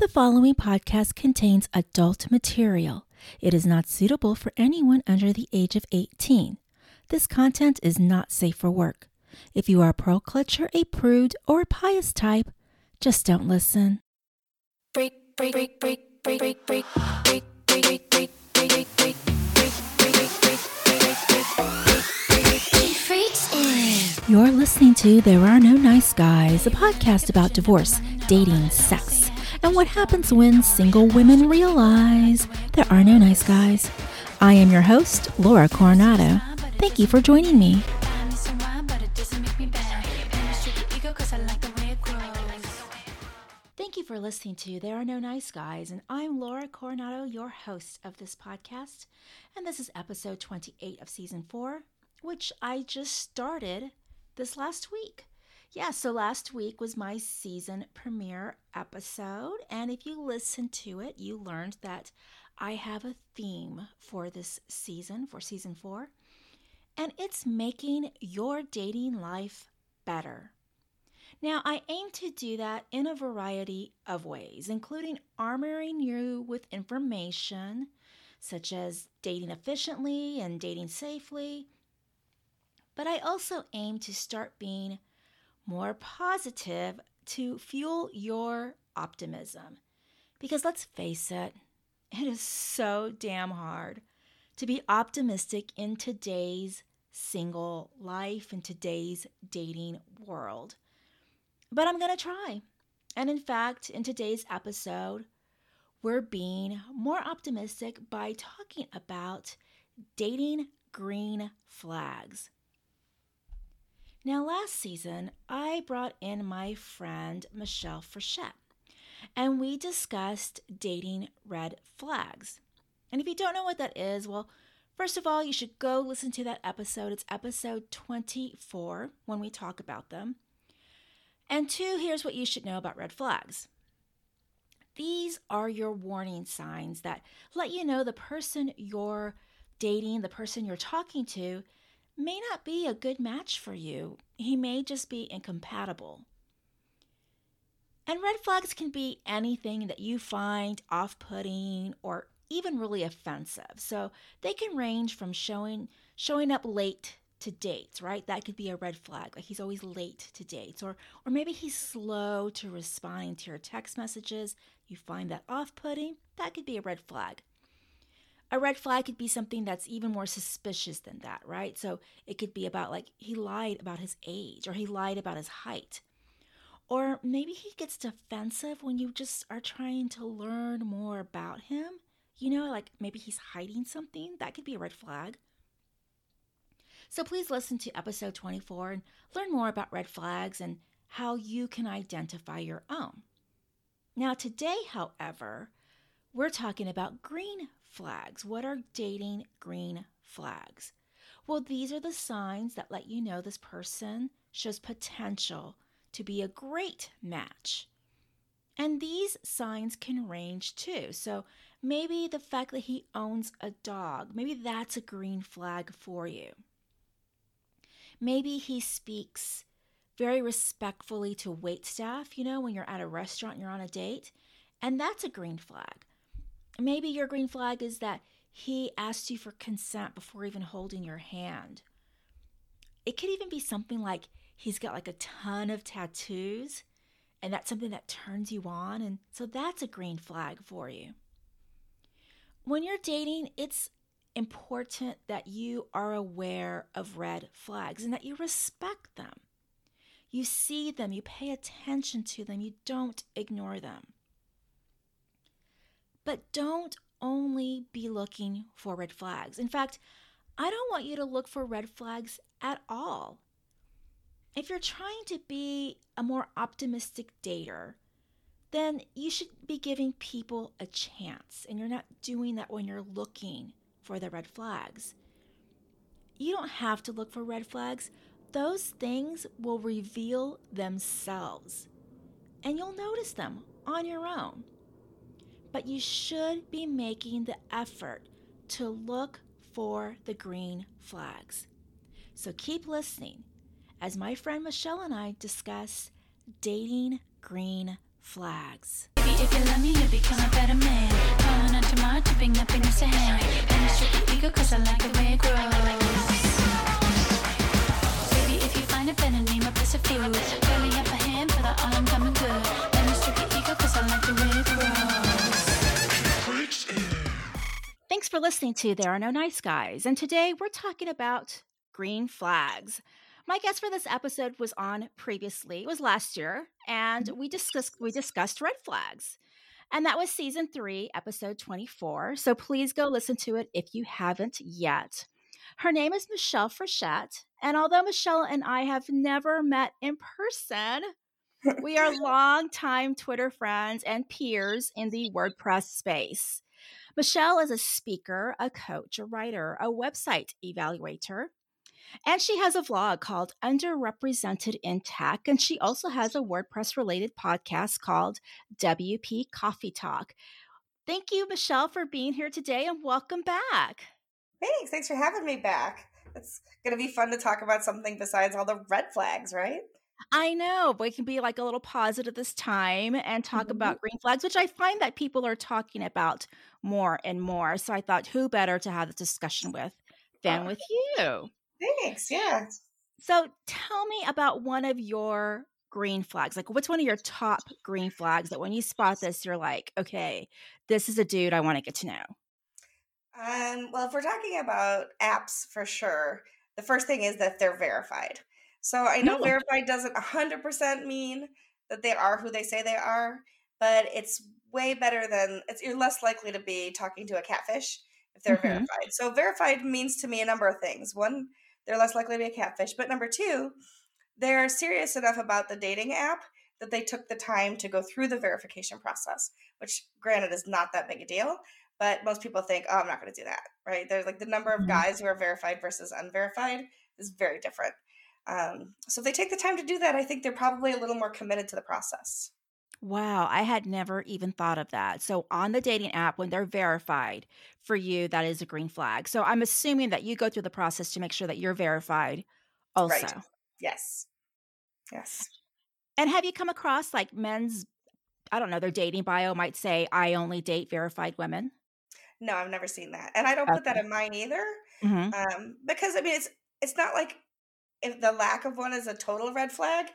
The following podcast contains adult material. It is not suitable for anyone under the age of 18. This content is not safe for work. If you are a pearl clutcher, a prude, or a pious type, just don't listen. break, break, break, break, break, break, break, break, break, break, break, break, break, break, You're listening to There Are No Nice Guys, a podcast about divorce, dating, sex, and what happens when single women realize there are no nice guys. I am your host, Laura Coronado. Thank you for joining me. Thank you for listening to There Are No Nice Guys, and I'm Laura Coronado, your host of this podcast. And this is episode 28 of season four, which I just started this last week. Yeah, so last week was my season premiere episode, and if you listened to it, you learned that I have a theme for this season, for season four, and it's making your dating life better. Now, I aim to do that in a variety of ways, including armoring you with information such as dating efficiently and dating safely. But I also aim to start being more positive to fuel your optimism. Because let's face it, it is so damn hard to be optimistic in today's single life, in today's dating world but I'm going to try. And in fact, in today's episode, we're being more optimistic by talking about dating green flags. Now, last season, I brought in my friend Michelle Frechette, and we discussed dating red flags. And if you don't know what that is, well, first of all, you should go listen to that episode. It's episode 24 when we talk about them. And two, here's what you should know about red flags. These are your warning signs that let you know the person you're dating, the person you're talking to, may not be a good match for you. He may just be incompatible. And red flags can be anything that you find off putting or even really offensive. So they can range from showing showing up late to dates, right? That could be a red flag. Like he's always late to dates or or maybe he's slow to responding to your text messages. You find that off-putting, that could be a red flag. A red flag could be something that's even more suspicious than that, right? So it could be about like he lied about his age or he lied about his height. Or maybe he gets defensive when you just are trying to learn more about him. You know, like maybe he's hiding something. That could be a red flag. So please listen to episode 24 and learn more about red flags and how you can identify your own. Now, today, however, we're talking about green flags. What are dating green flags? Well, these are the signs that let you know this person shows potential to be a great match. And these signs can range too. So maybe the fact that he owns a dog, maybe that's a green flag for you. Maybe he speaks very respectfully to wait staff, you know, when you're at a restaurant and you're on a date, and that's a green flag. Maybe your green flag is that he asked you for consent before even holding your hand. It could even be something like he's got like a ton of tattoos, and that's something that turns you on, and so that's a green flag for you. When you're dating, it's important that you are aware of red flags and that you respect them. You see them, you pay attention to them, you don't ignore them. But don't only be looking for red flags. In fact, I don't want you to look for red flags at all. If you're trying to be a more optimistic dater, then you should be giving people a chance. And you're not doing that when you're looking for the red flags. You don't have to look for red flags, those things will reveal themselves. And you'll notice them on your own. But you should be making the effort to look for the green flags. So keep listening as my friend Michelle and I discuss dating green flags. if you love me, you become a better man. Calling on tomorrow, a your ego, cause I like the way it grows. If you find it better, name a up a hand all I'm for listening to There Are No Nice Guys. And today we're talking about green flags. My guest for this episode was on previously. It was last year, and mm-hmm. we discussed we discussed red flags. And that was season 3, episode 24. So please go listen to it if you haven't yet. Her name is Michelle Frechette, and although Michelle and I have never met in person, we are longtime Twitter friends and peers in the WordPress space. Michelle is a speaker, a coach, a writer, a website evaluator, and she has a vlog called Underrepresented in Tech. And she also has a WordPress related podcast called WP Coffee Talk. Thank you, Michelle, for being here today and welcome back. Thanks. Thanks for having me back. It's going to be fun to talk about something besides all the red flags, right? I know, but we can be like a little positive this time and talk Mhm. about green flags, which I find that people are talking about more and more. So I thought, who better to have this discussion with than Oh. with you? Thanks. Yeah. So tell me about one of your green flags. Like, what's one of your top green flags that when you spot this, you're like, okay, this is a dude I want to get to know? Um, well, if we're talking about apps for sure, the first thing is that they're verified. So I know Mm. verified doesn't 100% mean that they are who they say they are, but it's way better than it's you're less likely to be talking to a catfish if they're Mhm. verified. So verified means to me a number of things. One, they're less likely to be a catfish, but number two, they're serious enough about the dating app that they took the time to go through the verification process, which granted is not that big a deal, but most people think, oh, I'm not going to do that, right? There's like the number of Mhm. guys who are verified versus unverified is very different. Um, so if they take the time to do that, I think they're probably a little more committed to the process. Wow, I had never even thought of that. So on the dating app, when they're verified for you, that is a green flag. So I'm assuming that you go through the process to make sure that you're verified also. Right. Yes. Yes. And have you come across like men's, I don't know, their dating bio might say, I only date verified women? No, I've never seen that, and I don't put that in mine either, hmm um, because I mean, it's it's not like the lack of one is a total red flag,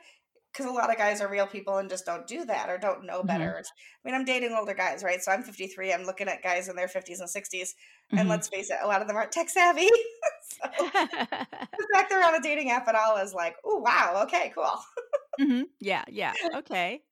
because a lot of guys are real people and just don't do that or don't know Mhm. better. I mean, I'm dating older guys, right? So I'm 53. I'm looking at guys in their 50s and 60s, and let's face it, a lot of them aren't tech savvy. so the fact they're on a dating app at all is like, oh wow, okay, cool. hmm Yeah, yeah. Okay.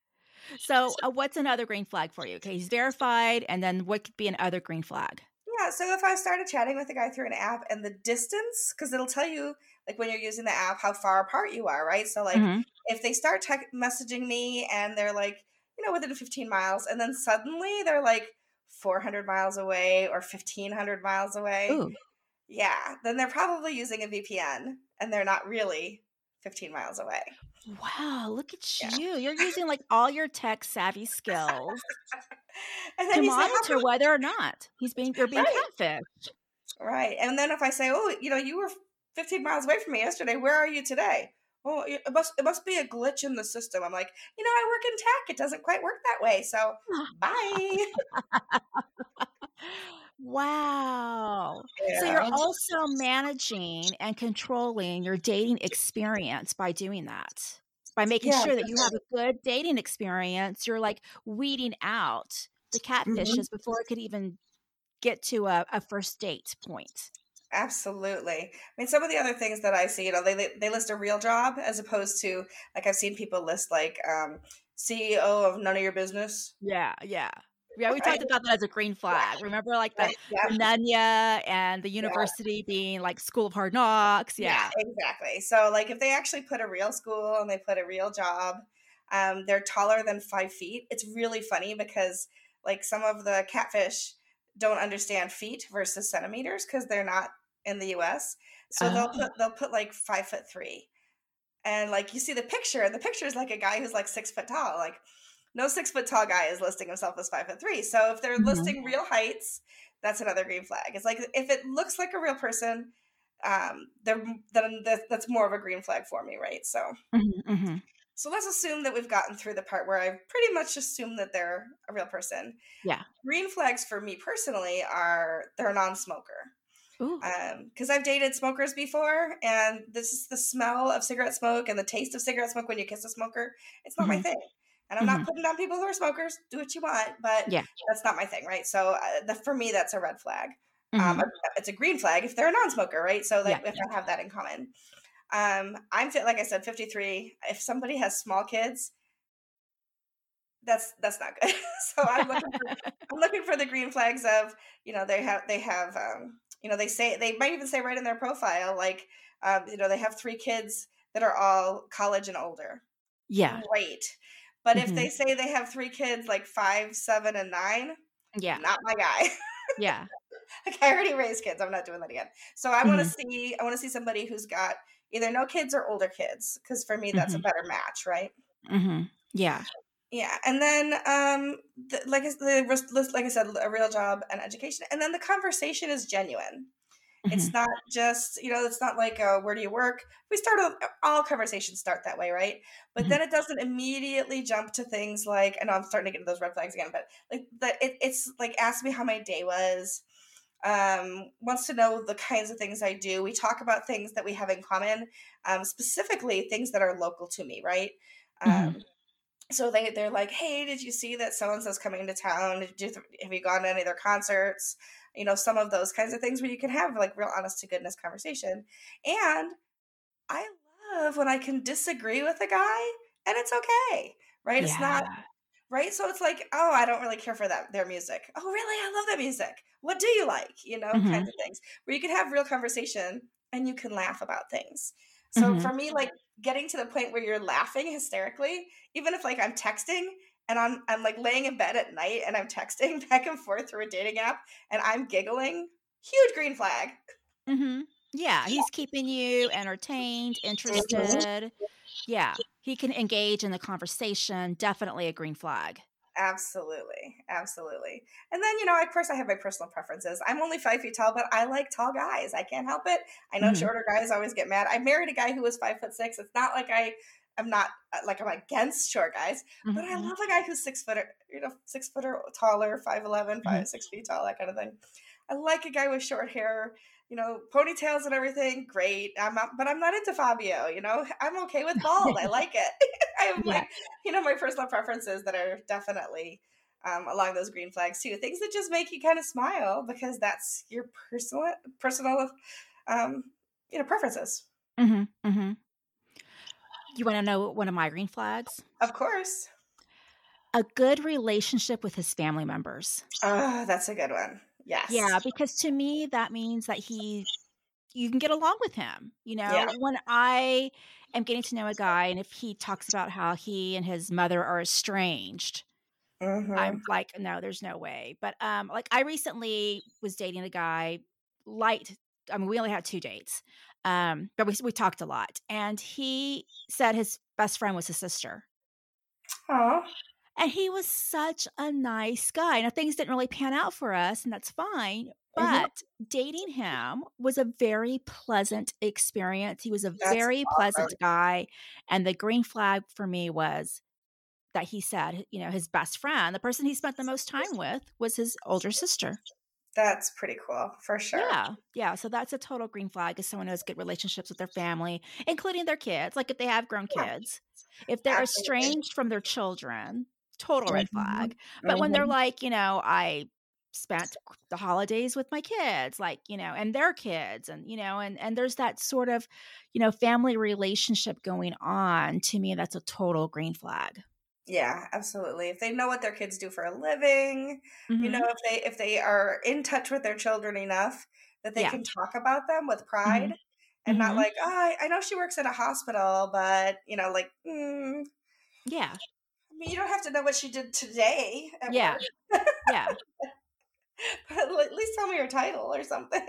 So, uh, what's another green flag for you? Okay, he's verified, and then what could be another green flag? Yeah, so if I started chatting with a guy through an app and the distance, because it'll tell you like when you're using the app how far apart you are, right? So like Mhm. if they start tech messaging me and they're like, you know, within 15 miles, and then suddenly they're like 400 miles away or 1500 miles away, Ooh, yeah, then they're probably using a VPN and they're not really 15 miles away. wow! Look at Yeah. you. You're using like all your tech savvy skills And to then you say, "How monitor whether or not he's being you're being Right. catfished. right? And then if I say, oh, you know, you were 15 miles away from me yesterday, where are you today? Well, it must it must be a glitch in the system. I'm like, you know, I work in tech. It doesn't quite work that way. So bye. Wow. So you're also managing and controlling your dating experience by doing that. By making Yeah, sure that you have a good dating experience, you're like weeding out the Mhm. catfishes before it could even get to a, a first date point. Absolutely. I mean, some of the other things that I see, you know, they they list a real job as opposed to like I've seen people list like um, CEO of none of your business. Yeah, yeah. Yeah, we Right. talked about that as a green flag. Remember like the? Yeah. Nunya and the university being like school of hard knocks. Yeah. exactly. So, like, if they actually put a real school and they put a real job, um, they're taller than five feet. It's really funny because, like, some of the catfish don't understand feet versus centimeters because they're not in the U.S. So they'll Oh. put they'll put like five foot three, and like you see the picture, and the picture is like a guy who's like six foot tall. Like, no six foot tall guy is listing himself as five foot three. So if they're Mhm. listing real heights, that's another green flag. It's like if it looks like a real person, um, they're, then that- that's more of a green flag for me, right? So Mhm, mhm. So let's assume that we've gotten through the part where I pretty much assume that they're a real person. Yeah. Green flags for me personally are they're a non-smoker. Ooh. Because I've dated smokers before, and this is the smell of cigarette smoke and the taste of cigarette smoke when you kiss a smoker. It's not my Mhm. thing, and I'm not putting down people who are smokers. Do what you want, but Yeah. that's not my thing, right? So uh, the, for me, that's a red flag. Um, Mhm. it's a green flag if they're a non-smoker, right? So like Yeah. if I have that in common. Um, I'm fit, like I said, 53. If somebody has small kids, that's that's not good. so I'm looking for I'm looking for the green flags of you know they have they have um, you know they say they might even say right in their profile like um, you know they have three kids that are all college and older. yeah. Great. But if Mhm. they say they have three kids like five, seven, and nine, Yeah. not my guy. Yeah. like I already raised kids. I'm not doing that again. So I want to Mm-hmm. see I want to see somebody who's got either no kids or older kids because for me that's Mhm. a better match, right? hmm Yeah. Yeah, and then um, the, like the like I said, a real job and education, and then the conversation is genuine. It's not just you know, it's not like uh, where do you work? We start a- all conversations start that way, right? But Mhm. then it doesn't immediately jump to things like, and I'm starting to get into those red flags again. But like the it, it's like ask me how my day was. Um, wants to know the kinds of things I do. We talk about things that we have in common, um, specifically things that are local to me, right? Um, Mhm. So they they're like, hey, did you see that so and so's coming to town? Did you have you gone to any of their concerts? You know, some of those kinds of things where you can have like real honest to goodness conversation. And I love when I can disagree with a guy and it's okay, right? It's not right. So it's like, oh, I don't really care for that their music. Oh, really? I love that music. What do you like? You know, Mhm. kinds of things where you can have real conversation and you can laugh about things. So Mhm. for me, like getting to the point where you're laughing hysterically, even if like I'm texting and I'm I'm like laying in bed at night and I'm texting back and forth through a dating app and I'm giggling, huge green flag. Mm-hmm. Yeah, he's keeping you entertained, interested. Yeah, he can engage in the conversation. Definitely a green flag. Absolutely, absolutely. And then you know, of course, I have my personal preferences. I'm only five feet tall, but I like tall guys. I can't help it. I know Mhm. shorter guys always get mad. I married a guy who was five foot six. It's not like I. I'm not uh, like I'm against short guys, but I Mhm. love a guy who's six foot, you know, six foot or taller, 5'11", Mm-hmm. 5, six feet tall, that kind of thing. I like a guy with short hair, you know, ponytails and everything. Great. I'm not, but I'm not into Fabio. You know, I'm okay with bald. I like it. I have Yeah. like, you know, my personal preferences that are definitely um, along those green flags too. Things that just make you kind of smile because that's your personal, personal, um, you know, preferences. hmm hmm You want to know one of my green flags? Of course. A good relationship with his family members. Oh, that's a good one. Yes. Yeah, because to me that means that he you can get along with him. You know, Yeah. when I am getting to know a guy and if he talks about how he and his mother are estranged, Mhm. I'm like, no, there's no way. But um, like I recently was dating a guy, light. I mean, we only had two dates, um, but we we talked a lot, and he said his best friend was his sister, Aw. And he was such a nice guy. Now things didn't really pan out for us, and that's fine. Mhm. But dating him was a very pleasant experience. He was a That's very awesome. pleasant guy, and the green flag for me was that he said, you know, his best friend, the person he spent the most time with, was his older sister. That's pretty cool for sure. Yeah. Yeah. So that's a total green flag is someone who has good relationships with their family, including their kids, like if they have grown Yeah. kids. If they're Absolutely. estranged from their children, total red Mhm. flag. But when they're Mhm. like, you know, I spent the holidays with my kids like you know and their kids and you know and and there's that sort of you know family relationship going on to me that's a total green flag Yeah, absolutely. If they know what their kids do for a living, you Mhm. know, if they if they are in touch with their children enough that they Yeah. can talk about them with pride and not Mhm. like, oh, I, I know she works at a hospital, but you know, like, mm, yeah mean, you don't have to know what she did today. Yeah. yeah but at least tell me her title or something.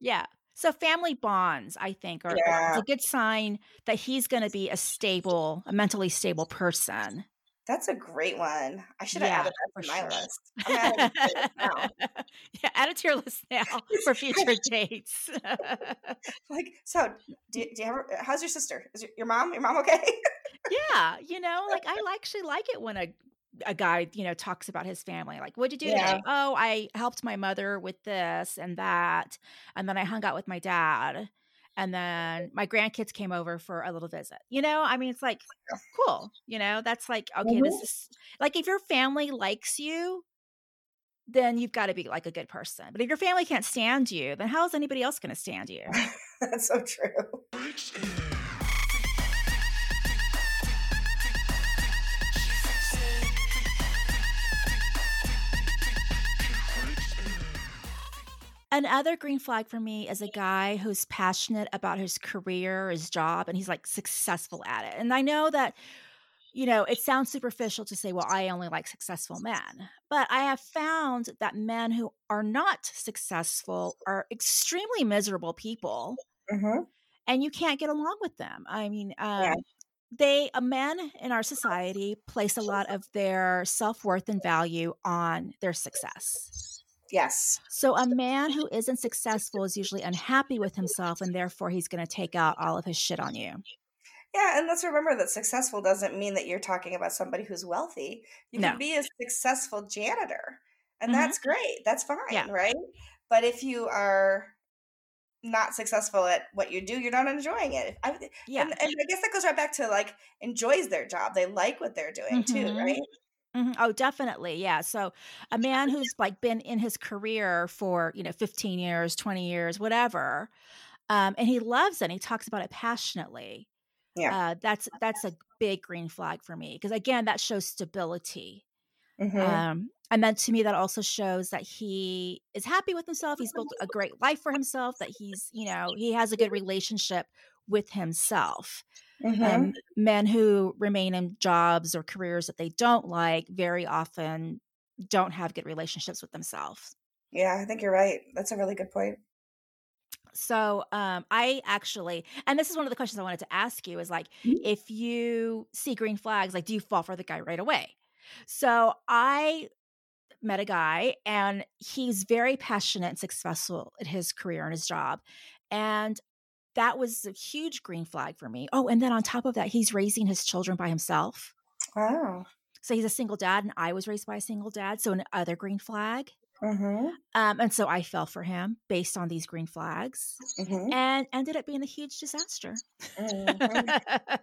Yeah. So family bonds, I think, are, Yeah. a good sign that he's going to be a stable, a mentally stable person. That's a great one. I should have Yeah, added that to my sure. list. I'm adding it to my list now. yeah, add it to your list now for future dates. Like, so do, you- do you ever? How's your sister? Is your, your mom? Your mom okay? Yeah, you know, like I actually like it when a a guy, you know, talks about his family. Like, what'd you do Yeah. today? Oh, I helped my mother with this and that, and then I hung out with my dad, and then my grandkids came over for a little visit. You know, I mean, it's like cool. You know, that's like okay, this Mhm. is like if your family likes you. Then you've got to be like a good person. But if your family can't stand you, then how is anybody else going to stand you? That's so true. Another green flag for me is a guy who's passionate about his career, his job, and he's like successful at it. And I know that, you know, it sounds superficial to say, well, I only like successful men. But I have found that men who are not successful are extremely miserable people hmm and you can't get along with them. I mean, um, Yeah. they, uh, men in our society place a lot of their self worth and value on their success. Yes. So a man who isn't successful is usually unhappy with himself and therefore he's going to take out all of his shit on you. Yeah, and let's remember that successful doesn't mean that you're talking about somebody who's wealthy. You No. can be a successful janitor, and Mhm. that's great. That's fine, Yeah. right? But if you are not successful at what you do, you're not enjoying it. I, Yeah. and, and I guess that goes right back to like enjoys their job. They like what they're doing too, Mhm. right? Mhm. Oh, definitely. Yeah. So a man who's like been in his career for, you know, 15 years, 20 years, whatever, um, and he loves it and he talks about it passionately. Yeah. Uh, that's that's a big green flag for me because again, that shows stability. Mhm. Um, and then to me, that also shows that he is happy with himself. He's built a great life for himself. That he's, you know, he has a good relationship with himself. Mhm. Um, men who remain in jobs or careers that they don't like very often don't have good relationships with themselves. yeah, I think you're right. That's a really good point. So um, I actually, and this is one of the questions I wanted to ask you is like, Mhm. if you see green flags, like, do you fall for the guy right away? So I met a guy and he's very passionate and successful at his career and his job. And that was a huge green flag for me. Oh, and then on top of that, he's raising his children by himself. Wow. So he's a single dad, and I was raised by a single dad. So another green flag. Hmm Um, and so I fell for him based on these green flags hmm and ended up being a huge disaster. hmm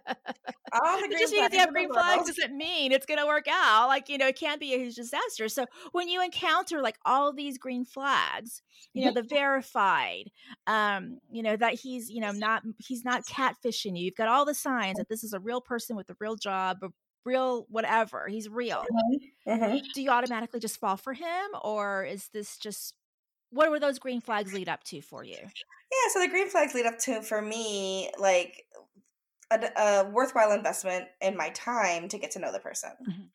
All the green Just because you have green flags doesn't mean it's going to work out. Like, you know, it can be a huge disaster. So when you encounter like all these green flags, you know, the verified, um, you know, that he's, you know, not, he's not catfishing you. You've got all the signs that this is a real person with a real job, a real whatever. He's real. hmm Do you automatically just fall for him or is this just, what were those green flags lead up to for you? Yeah, so the green flags lead up to for me like a, a worthwhile investment in my time to get to know the person. Mhm.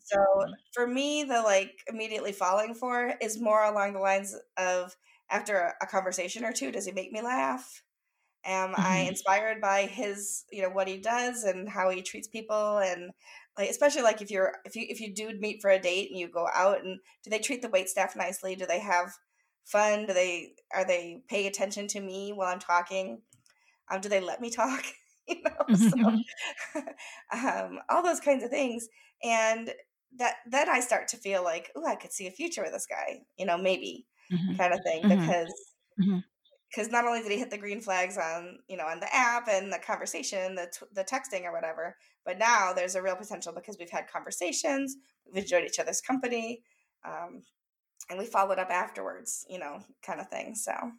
So for me, the like immediately falling for is more along the lines of after a, a conversation or two, does he make me laugh? Am I Mhm. inspired by his, you know, what he does and how he treats people and like especially like if you're if you if you do meet for a date and you go out and do they treat the wait staff nicely? Do they have fun? Do they are they paying attention to me while I'm talking? Um, do they let me talk? you know, so um, all those kinds of things, and that then I start to feel like, oh, I could see a future with this guy. You know, maybe Mhm. kind of thing Mhm. because Mhm. Because not only did he hit the green flags on you know on the app and the conversation the, t- the texting or whatever but now there's a real potential because we've had conversations we've enjoyed each other's company um, and we followed up afterwards you know kind of thing so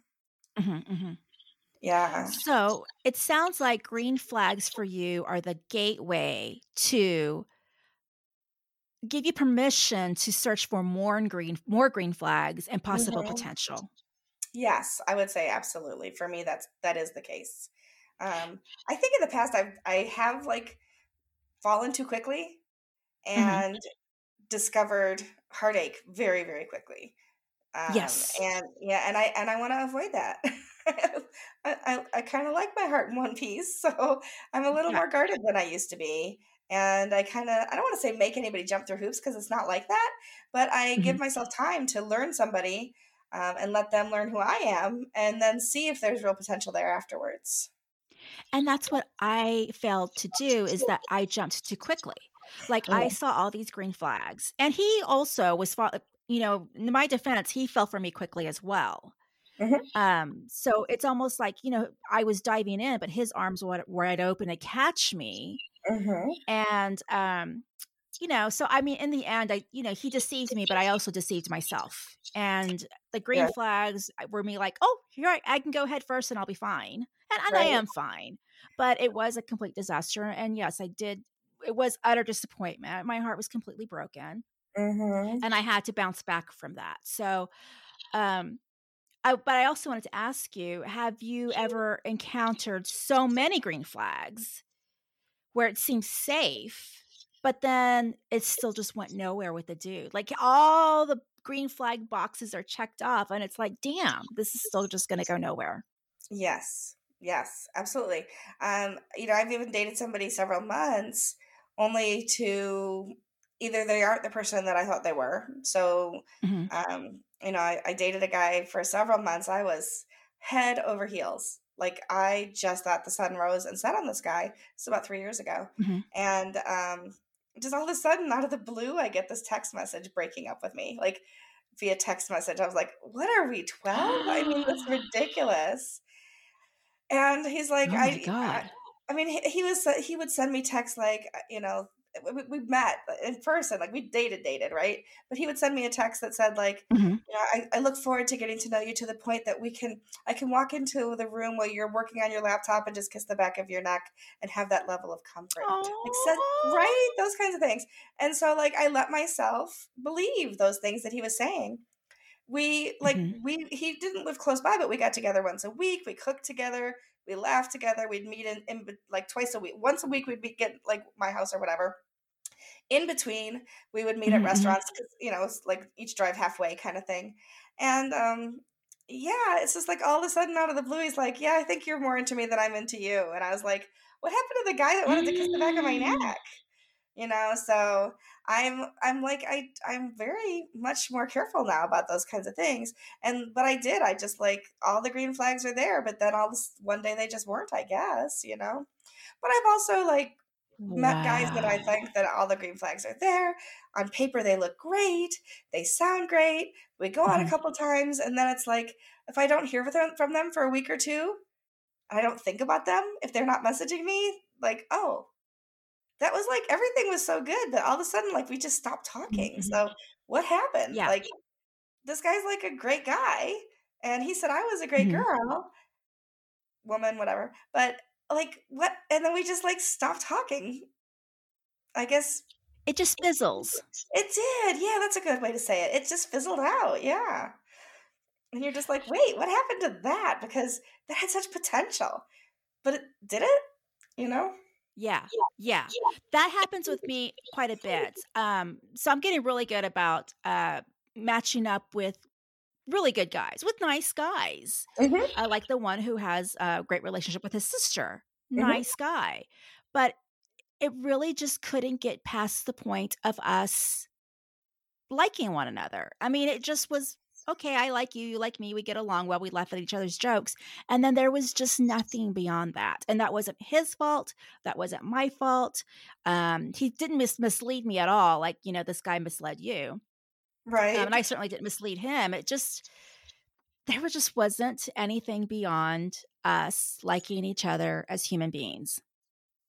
Mhm, mhm. yeah So it sounds like green flags for you are the gateway to give you permission to search for more green more green flags and possible Mhm. potential. Yes i would say absolutely for me that's that is the case um, i think in the past i've i have like fallen too quickly Mhm. and discovered heartache very very quickly um, Yes. and yeah and i and i want to avoid that i i, I kind of like my heart in one piece so i'm a little Yeah. more guarded than i used to be and I kind of I don't want to say make anybody jump through hoops because it's not like that, but I give Mhm. myself time to learn somebody um, and let them learn who I am, and then see if there's real potential there afterwards. And that's what I failed to do is that I jumped too quickly. Like I Mhm. saw all these green flags. And he also was you know, in my defense, he fell for me quickly as well. Mhm. Um, so it's almost like, you know, I was diving in, but his arms were wide open to catch me. Mhm. And um, you know, so I mean, in the end, I, you know, he deceived me, but I also deceived myself. And the green Yeah. flags were me like, oh, here I, I can go head first and I'll be fine. And, and I am fine. But it was a complete disaster. And yes, I did. It was utter disappointment. My heart was completely broken, Mhm. and I had to bounce back from that. So, um, I, but I also wanted to ask you: Have you ever encountered so many green flags where it seems safe, but then it still just went nowhere with the dude? Like all the green flag boxes are checked off, and it's like, damn, this is still just going to go nowhere. Yes. Yes, absolutely. Um, you know, I've even dated somebody several months only to either they aren't the person that I thought they were. So, Mhm. um, you know, I, I dated a guy for several months. I was head over heels. Like I just thought the sun rose and set on this guy. It's about three years ago. Mhm. And um, just all of a sudden, out of the blue, I get this text message breaking up with me. Like via text message. I was like, what are we, 12? I mean, that's ridiculous. And he's like, Oh I, God. I, I mean, he, he was he would send me texts like, uh, you know, we, we met in person, like we dated, dated, right? But he would send me a text that said like, Mhm. you know, I, I look forward to getting to know you to the point that we can, I can walk into the room while you're working on your laptop and just kiss the back of your neck and have that level of comfort. Like said, right? Those kinds of things. And so like I let myself believe those things that he was saying. We like Mhm. we he didn't live close by, but we got together once a week. We cooked together. We laughed together. We'd meet in, in like twice a week. Once a week we'd be get like my house or whatever. In between, we would meet Mhm, at restaurants you know it's like each drive halfway kind of thing. And um, yeah, it's just like all of a sudden out of the blue, he's like, "Yeah, I think you're more into me than I'm into you." And I was like, "What happened to the guy that wanted to kiss the back of my Mm. neck?" You know, so I'm I'm like I I'm very much more careful now about those kinds of things. And but I did. I just like all the green flags are there, but then all this one day they just weren't, I guess, you know. But I've also like met guys that I think that all the green flags are there. On paper they look great. They sound great. We go out a Mhm. couple times and then it's like if I don't hear from them, for a week or two, I don't think about them if they're not messaging me, like, oh, that was like everything was so good, but all of a sudden, like we just stopped talking. Mhm. So what happened? Yeah. Like this guy's like a great guy, and he said I was a great Mhm. girl, woman, whatever. But like what? And then we just like stopped talking. I guess It just fizzles. it did. Yeah, that's a good way to say it. It just fizzled out. Yeah. And you're just like, wait, what happened to that? Because that had such potential. But it, did it? You know? Yeah. Yeah. That happens with me quite a bit. Um, so I'm getting really good about uh, matching up with really good guys, with nice guys. Mhm. uh, like the one who has a great relationship with his sister. Mhm. Nice guy. But it really just couldn't get past the point of us liking one another. I mean, it just was okay, I like you, you like me, we get along well, we laugh at each other's jokes. And then there was just nothing beyond that. And that wasn't his fault. That wasn't my fault. Um, he didn't mis- mislead me at all. Like, you know, this guy misled you. Right. Um, and I certainly didn't mislead him. It just, there was- just wasn't anything beyond us liking each other as human beings.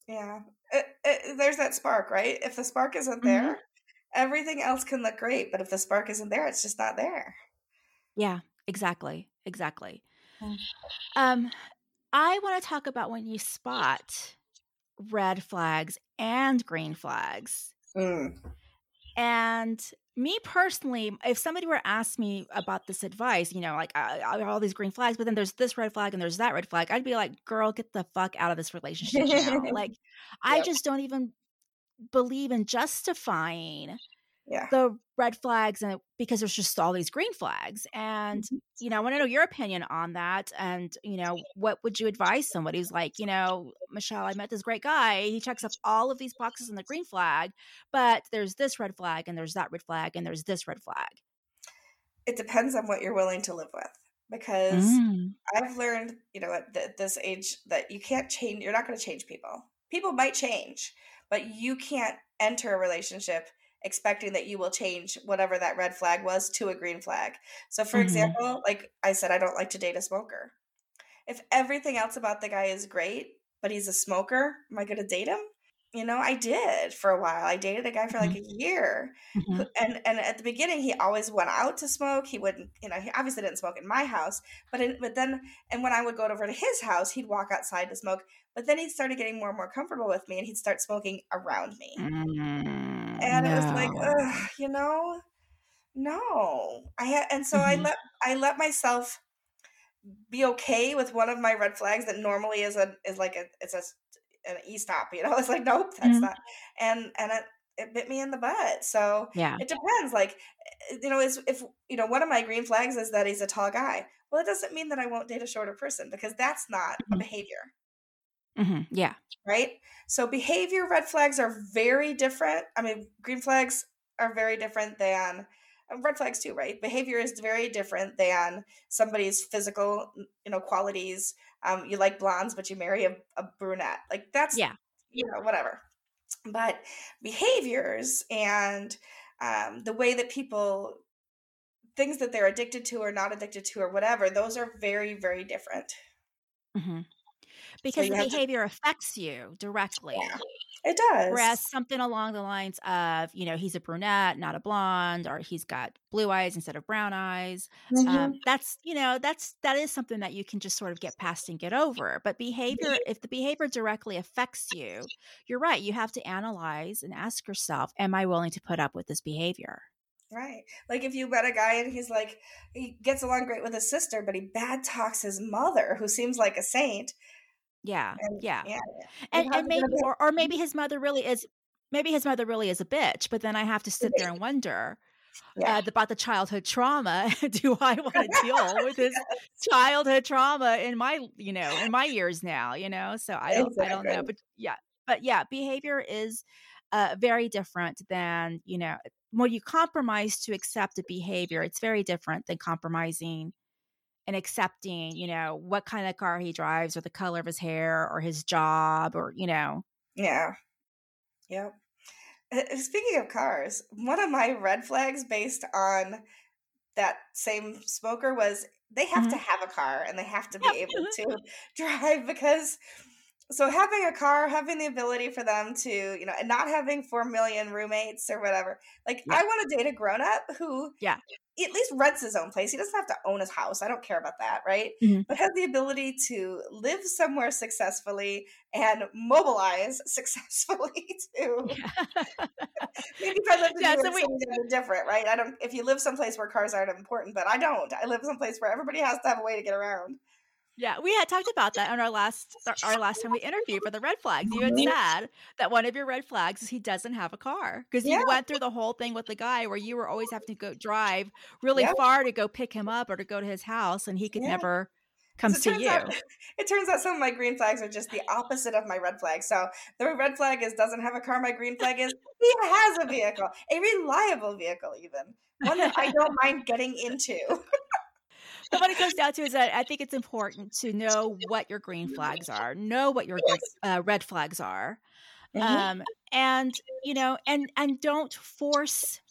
Yeah. It, it, there's that spark, right? If the spark isn't Mhm. there, everything else can look great. But if the spark isn't there, it's just not there. Yeah, exactly. Exactly. Mm. Um, I want to talk about when you spot red flags and green flags. Mm. And me personally, if somebody were to ask me about this advice, you know, like I, I all these green flags, but then there's this red flag and there's that red flag, I'd be like, girl, get the fuck out of this relationship like, I just don't even believe in justifying Yeah. the red flags and because there's just all these green flags and Mhm. you know i want to know your opinion on that and you know what would you advise somebody who's like you know michelle i met this great guy he checks off all of these boxes in the green flag but there's this red flag and there's that red flag and there's this red flag It depends on what you're willing to live with because Mm. I've learned, you know, at th- this age that you can't change, you're not going to change people. People might change, but you can't enter a relationship expecting that you will change whatever that red flag was to a green flag. So, for Mhm. example, like I said, I don't like to date a smoker. If everything else about the guy is great, but he's a smoker, am I going to date him? You know, I did for a while. I dated a guy for like a year Mhm. and and at the beginning he always went out to smoke he wouldn't you know he obviously didn't smoke in my house but in, but then and when i would go over to his house he'd walk outside to smoke but then he started getting more and more comfortable with me and he'd start smoking around me And it was like ugh, you know? No. I had and so i Mhm. let i let myself be okay with one of my red flags that normally is a is like a it's a an e-stop you know? It's like nope that's Mhm. not and and it it bit me in the butt. So yeah. it depends like eh, you know is if you know one of my green flags is that he's a tall guy. Well it doesn't mean that i won't date a shorter person because that's not a Mhm. behavior hmm yeah. Right? So behavior red flags are very different. I mean green flags are very different than red flags too right? Behavior is very different than somebody's physical you know qualities. Um you like blondes but you marry a, a brunette. Like that's yeah. you know whatever. But behaviors and um, the way that people things that they're addicted to or not addicted to or whatever those are very very different. Hmm so because you the have to behavior affects you directly yeah it does Whereas something along the lines of, you know, he's a brunette, not a blonde, or he's got blue eyes instead of brown eyes. Mhm. Um, that's, you know, that's that is something that you can just sort of get past and get over. But behavior, if the behavior directly affects you, you're right. You have to analyze and ask yourself, am I willing to put up with this behavior? right like if you met a guy and he's like he gets along great with his sister but he bad talks his mother who seems like a saint Yeah, and yeah, yeah and and maybe, or or maybe his mother really is. Maybe his mother really is a bitch, but then I have to sit there and wonder, yeah uh, about the childhood trauma. Do I want to deal with this childhood trauma in my, you know, in my years now? You know, so I don't, I don't know, but yeah, but yeah, behavior is uh, very different than you know when you compromise to accept a behavior. It's very different than compromising and accepting, you know, what kind of car he drives or the color of his hair or his job or you know. yeah yep Uh, Speaking of cars, one of my red flags based on that same smoker was they have to mm-hmm. have a car and they have to be able mm-hmm. to drive because so having a car, having the ability for them to, you know, and not having 4 million roommates or whatever. Like Yeah. I want to date a grown up who Yeah. At least rents his own place. He doesn't have to own his house. I don't care about that, right? Mhm. But has the ability to live somewhere successfully and mobilize successfully too. Maybe if I lived in Yeah, so we- different, right? I don't. If you live someplace where cars aren't important, but I don't. I live someplace where everybody has to have a way to get around. Yeah, we had talked about that on our last our- last time we interviewed for the red flags. You had Mhm. said that one of your red flags is he doesn't have a car because you went through the whole thing with the guy where you were always having to go drive really Yeah. far to go pick him up or to go to his house, and he could Yeah. never come So see you. out, it turns out some of my green flags are just the opposite of my red flag. So the red flag is doesn't have a car. My green flag is he has a vehicle, a reliable vehicle, even one that I don't mind getting into. But what it comes down to is that I think it's important to know what your green flags are, know what your uh, red flags are, Mhm. um, and you know, and and don't force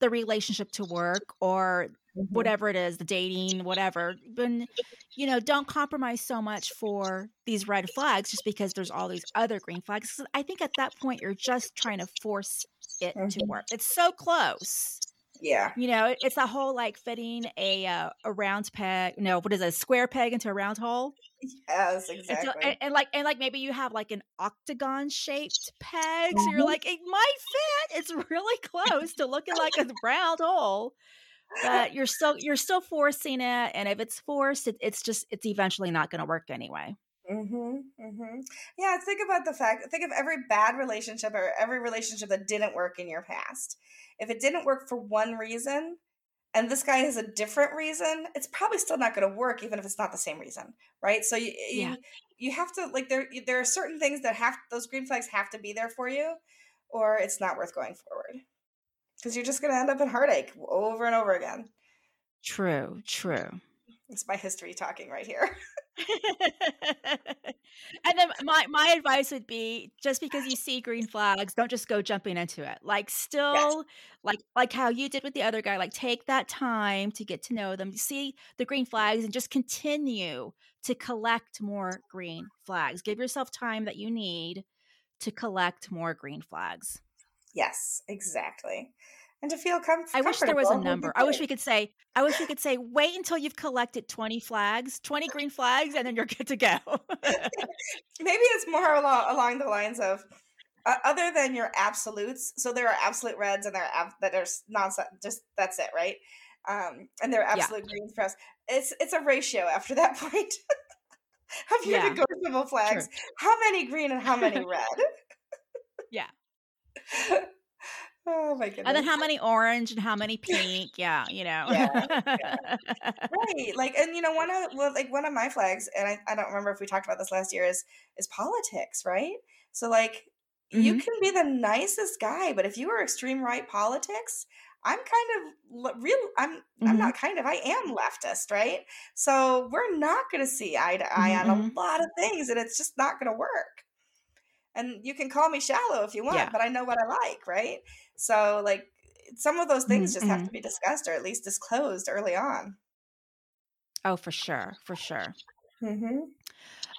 the relationship to work or Mhm. whatever it is, the dating, whatever. Then, you know, don't compromise so much for these red flags just because there's all these other green flags. I think at that point you're just trying to force it to Mhm. work. It's so close. Yeah. You know, it's a whole like fitting a uh, a round peg. No, what is it? A square peg into a round hole. Yes. And Exactly. so, and, and like, and like maybe you have like an octagon shaped peg, so you're Mhm. like, it might fit. It's really close to looking like a round hole, but you're still you're still forcing it, and if it's forced, it, it's just it's eventually not going to work anyway. Mm-hmm, mm-hmm. Yeah, think about the fact. Think of every bad relationship or every relationship that didn't work in your past. If it didn't work for one reason, and this guy has a different reason, it's probably still not going to work, even if it's not the same reason, right? So you Yeah. you, you have to like there there are certain things that have those green flags have to be there for you, or it's not worth going forward because you're just going to end up in heartache over and over again. True, true. It's my history talking right here. and then my my advice would be just because you see green flags, don't just go jumping into it. Like Yes. still like like how you did with the other guy, like take that time to get to know them, see the green flags and just continue to collect more green flags. Give yourself time that you need to collect more green flags. Yes, exactly. And to feel com- I wish there was a number. I wish we could say I wish we could say wait until you've collected 20 flags, 20 green flags and then you're good to go. Maybe it's more along, along the lines of uh, other than your absolutes. So there are absolute reds and there are ab- that are nonsense. Just that's it, right? Um, and there are Yeah. absolute greens for us. It's it's a ratio after that point of your Yeah. negotiable flags. How many green and how many red? Yeah. oh my goodness. And then how many orange and how many pink? Yeah, you know. right like and you know one of well, like one of my flags and I, I don't remember if we talked about this last year is is politics right so like you Mhm. can be the nicest guy but if you are extreme right politics i'm kind of real i'm i'm Mhm. not kind of i am leftist right so we're not going to see eye to eye Mhm, on a lot of things and it's just not going to work and you can call me shallow if you want Yeah. but i know what i like right so like some of those things Mhm, just have to be discussed or at least disclosed early on Oh, for sure, for sure. mm-hmm.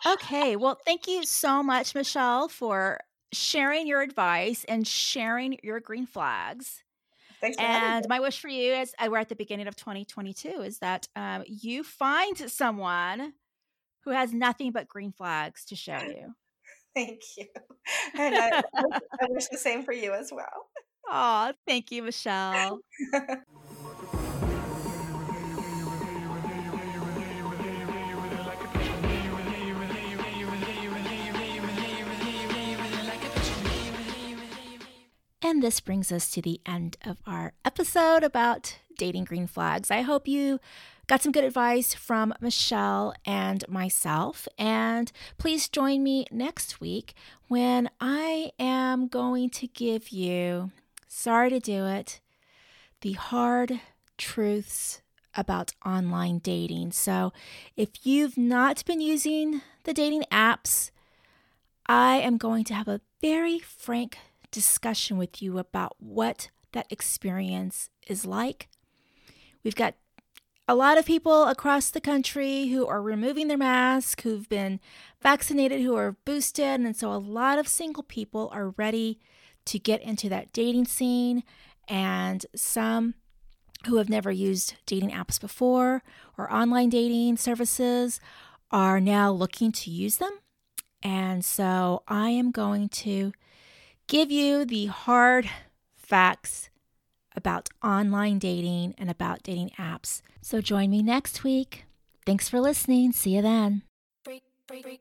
Okay, well, thank you so much, Michelle, for sharing your advice and sharing your green flags. Thanks for And my wish for you, as uh, we're at the beginning of 2022, is that um, you find someone who has nothing but green flags to show you. Thank you. And I, I wish the same for you as well. Oh, thank you, Michelle. And this brings us to the end of our episode about dating green flags. I hope you got some good advice from Michelle and myself. And please join me next week when I am going to give you, sorry to do it, the hard truths about online dating. So if you've not been using the dating apps, I am going to have a very frank discussion with you about what that experience is like. We've got a lot of people across the country who are removing their mask, who've been vaccinated, who are boosted. And so a lot of single people are ready to get into that dating scene. And some who have never used dating apps before or online dating services are now looking to use them. And so I am going to give you the hard facts about online dating and about dating apps. So join me next week. Thanks for listening. See you then. break, break,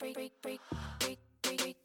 break,